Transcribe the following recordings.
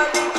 chance.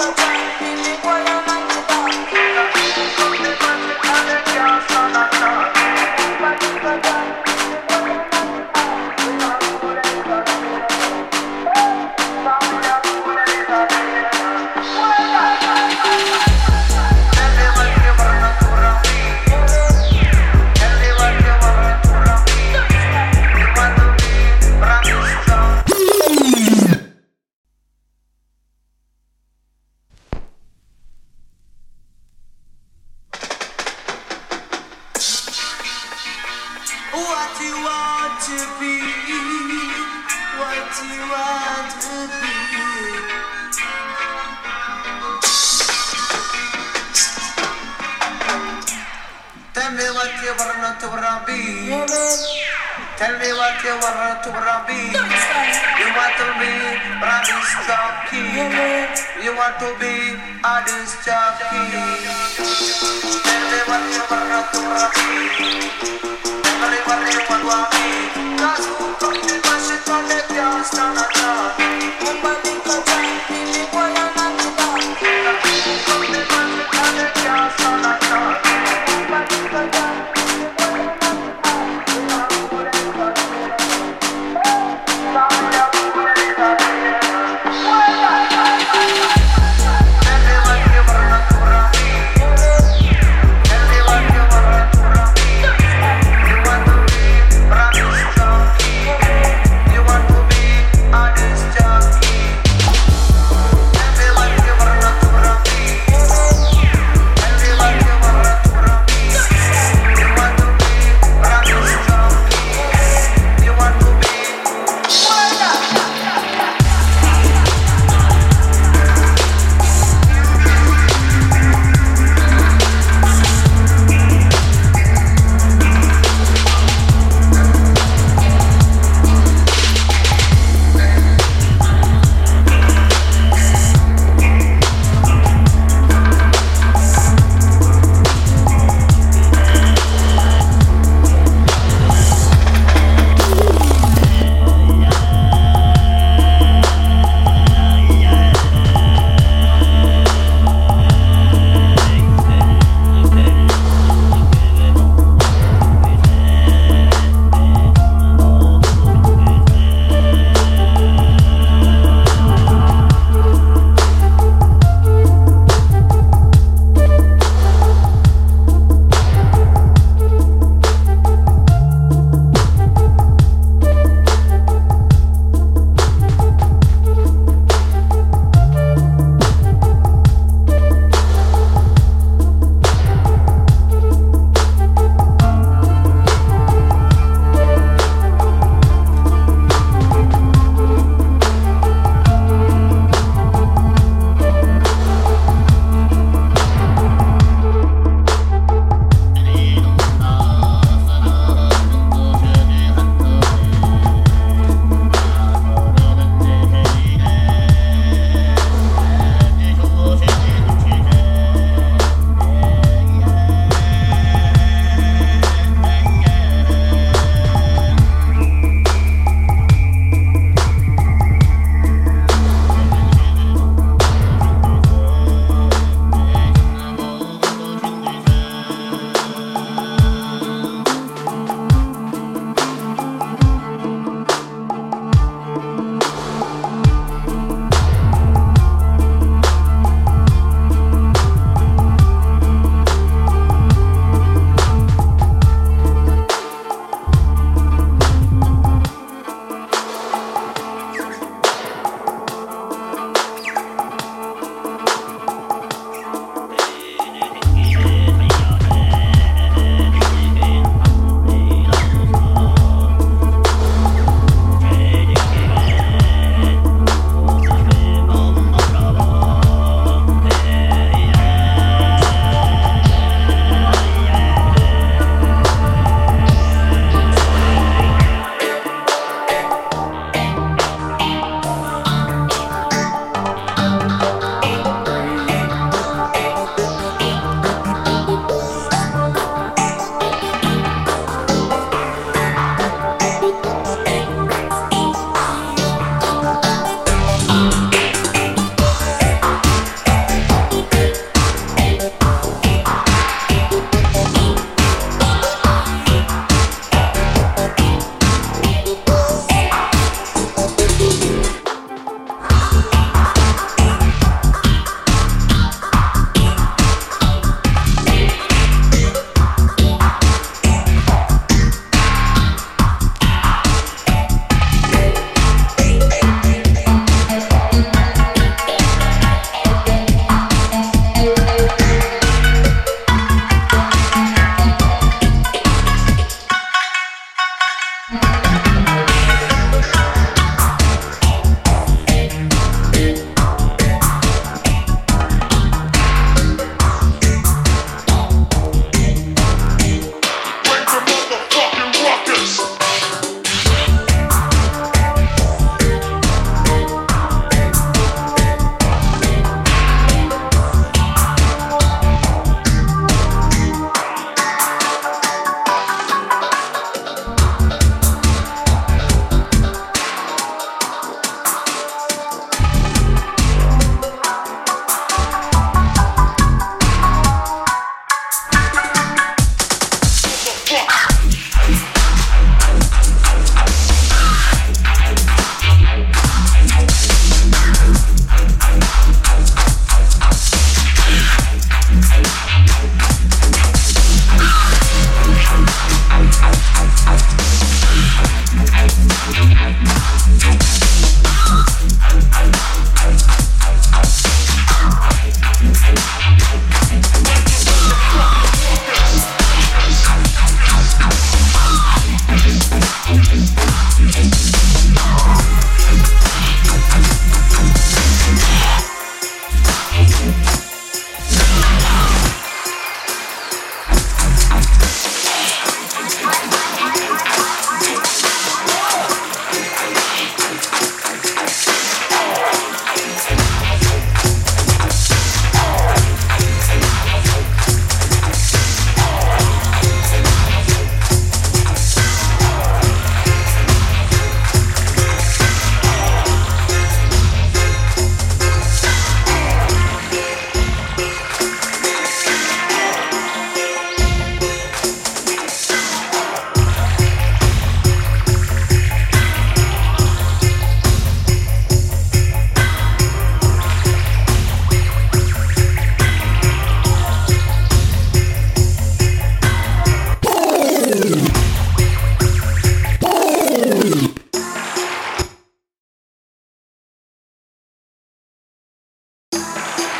Música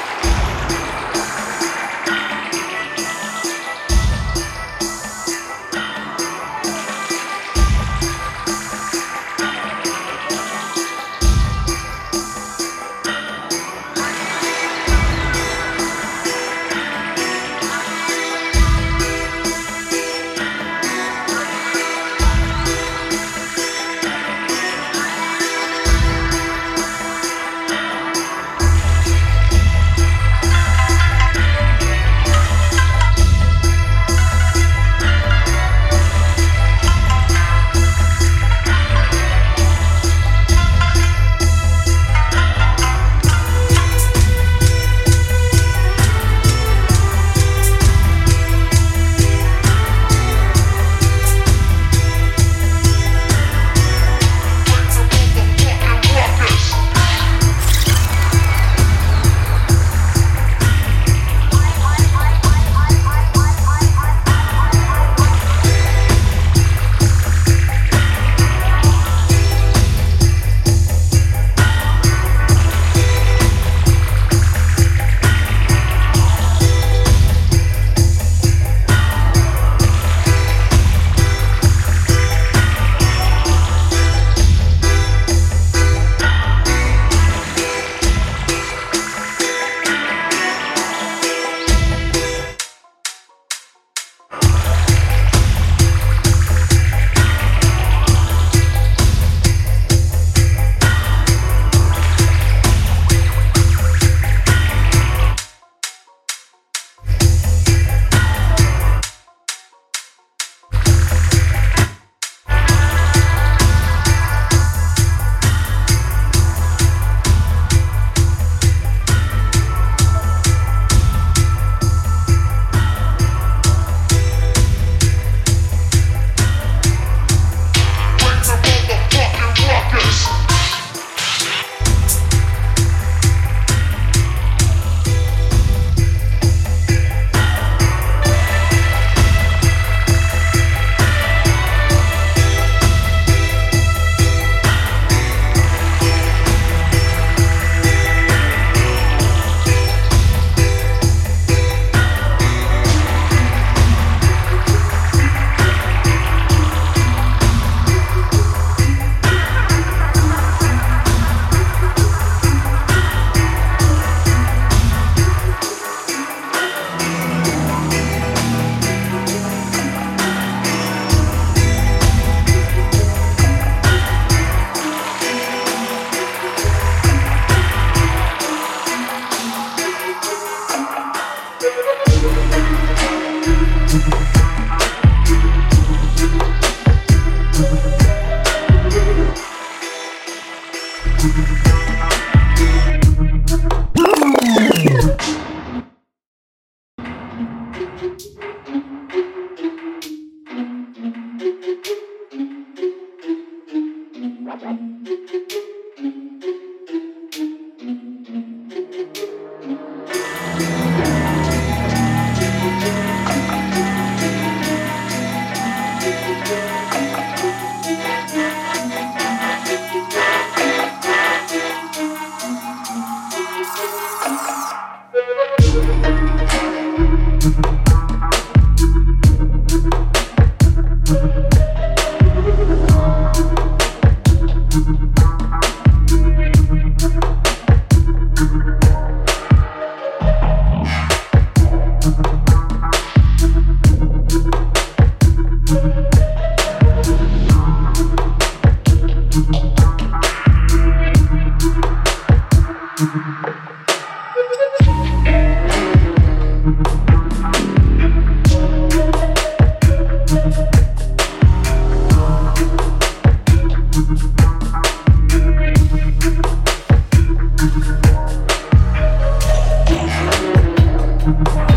More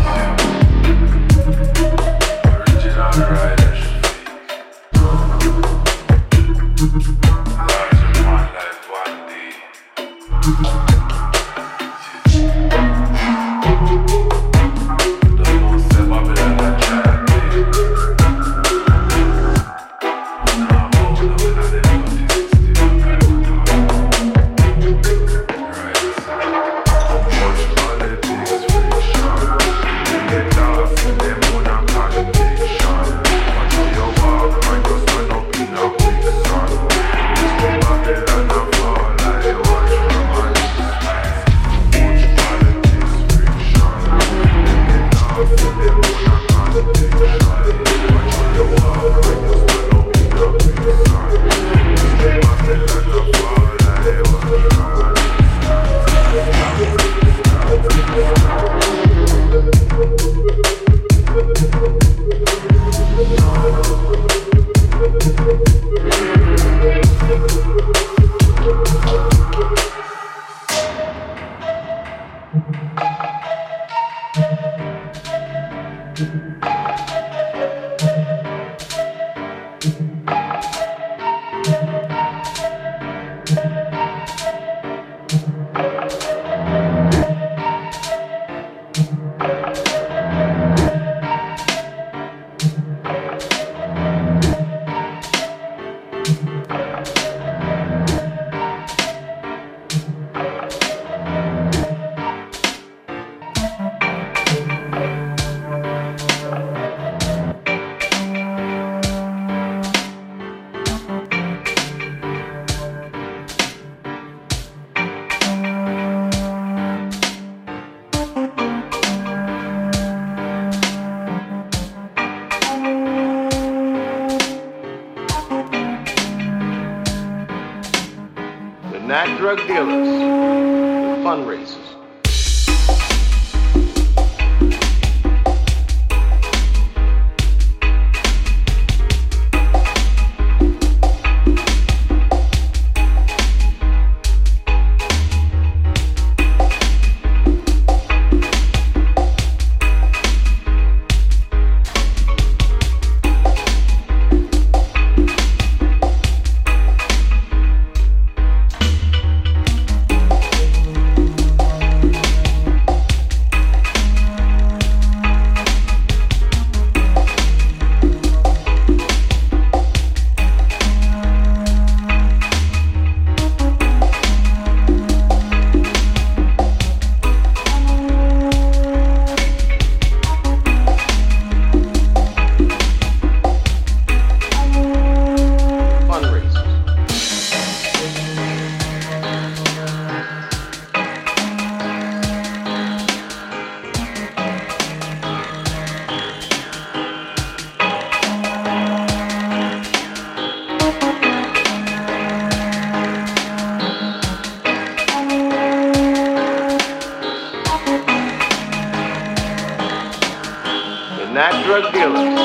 of dealers,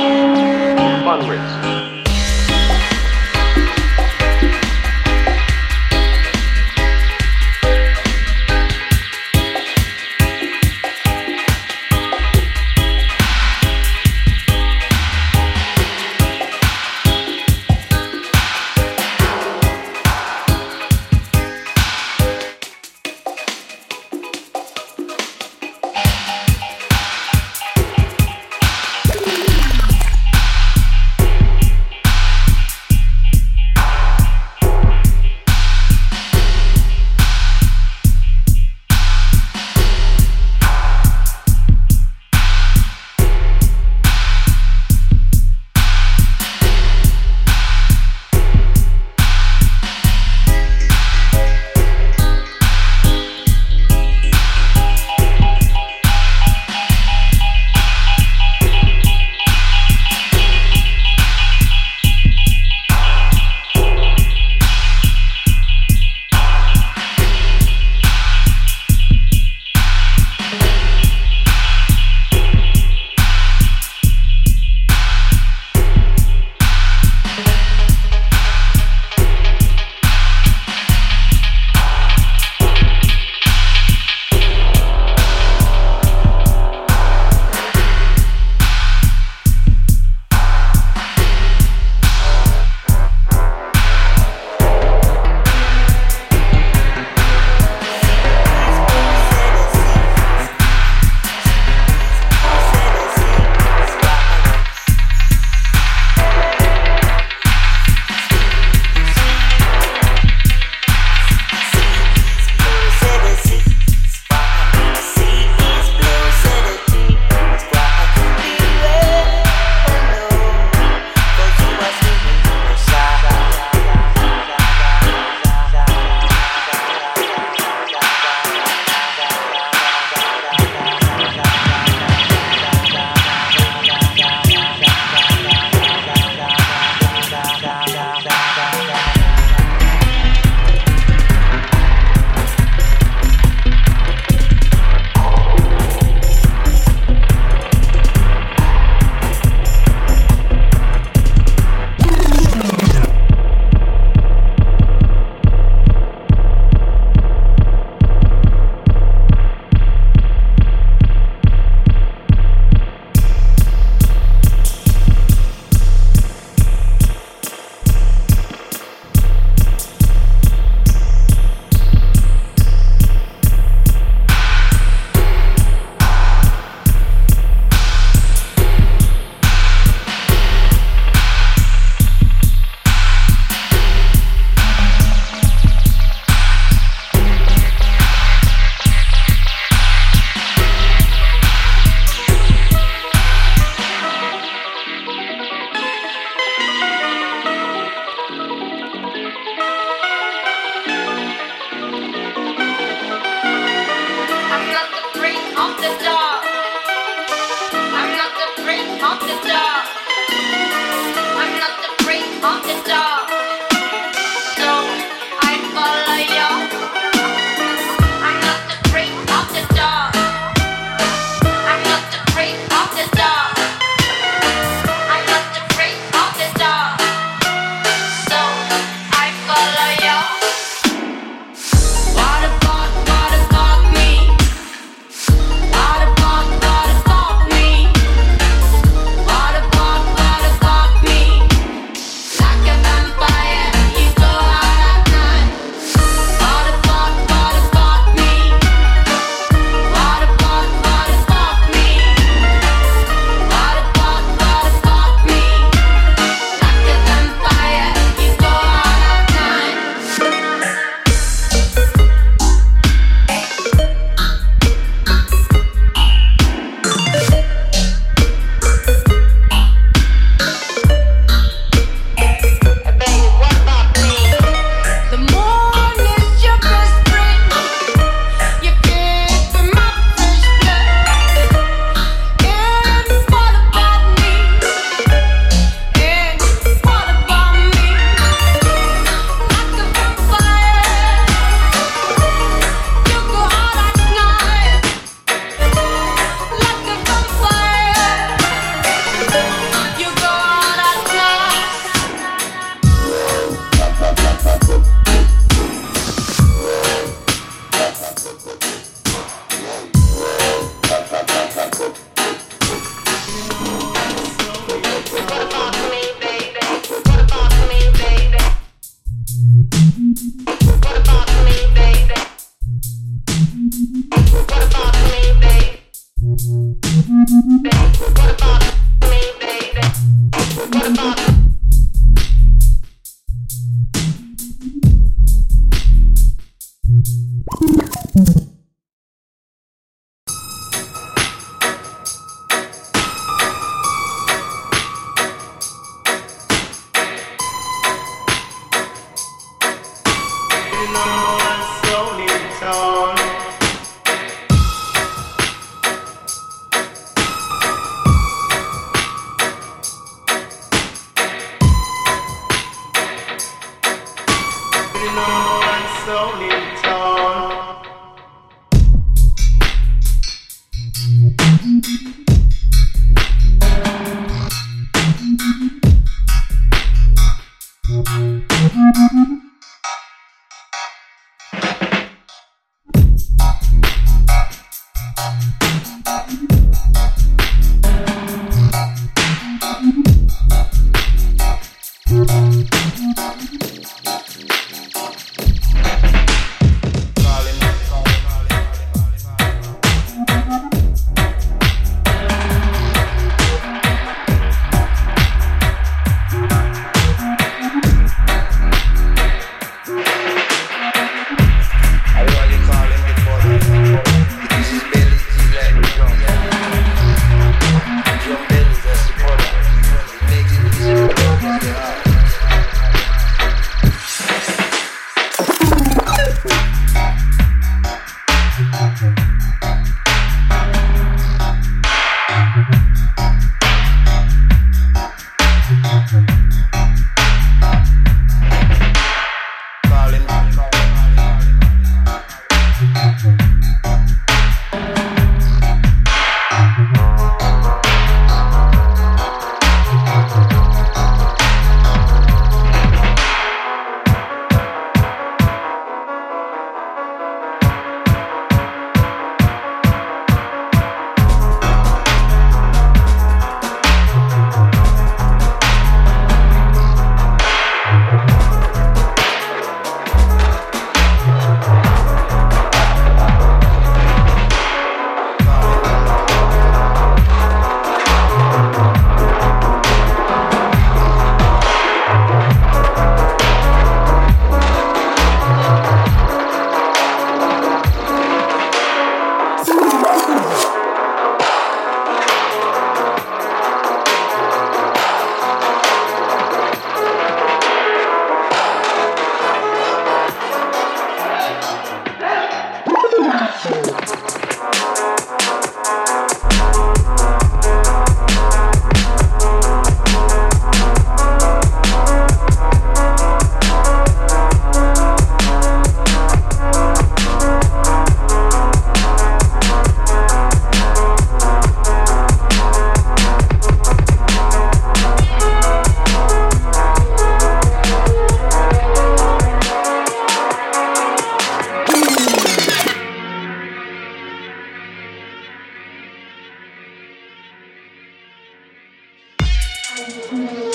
dog. Música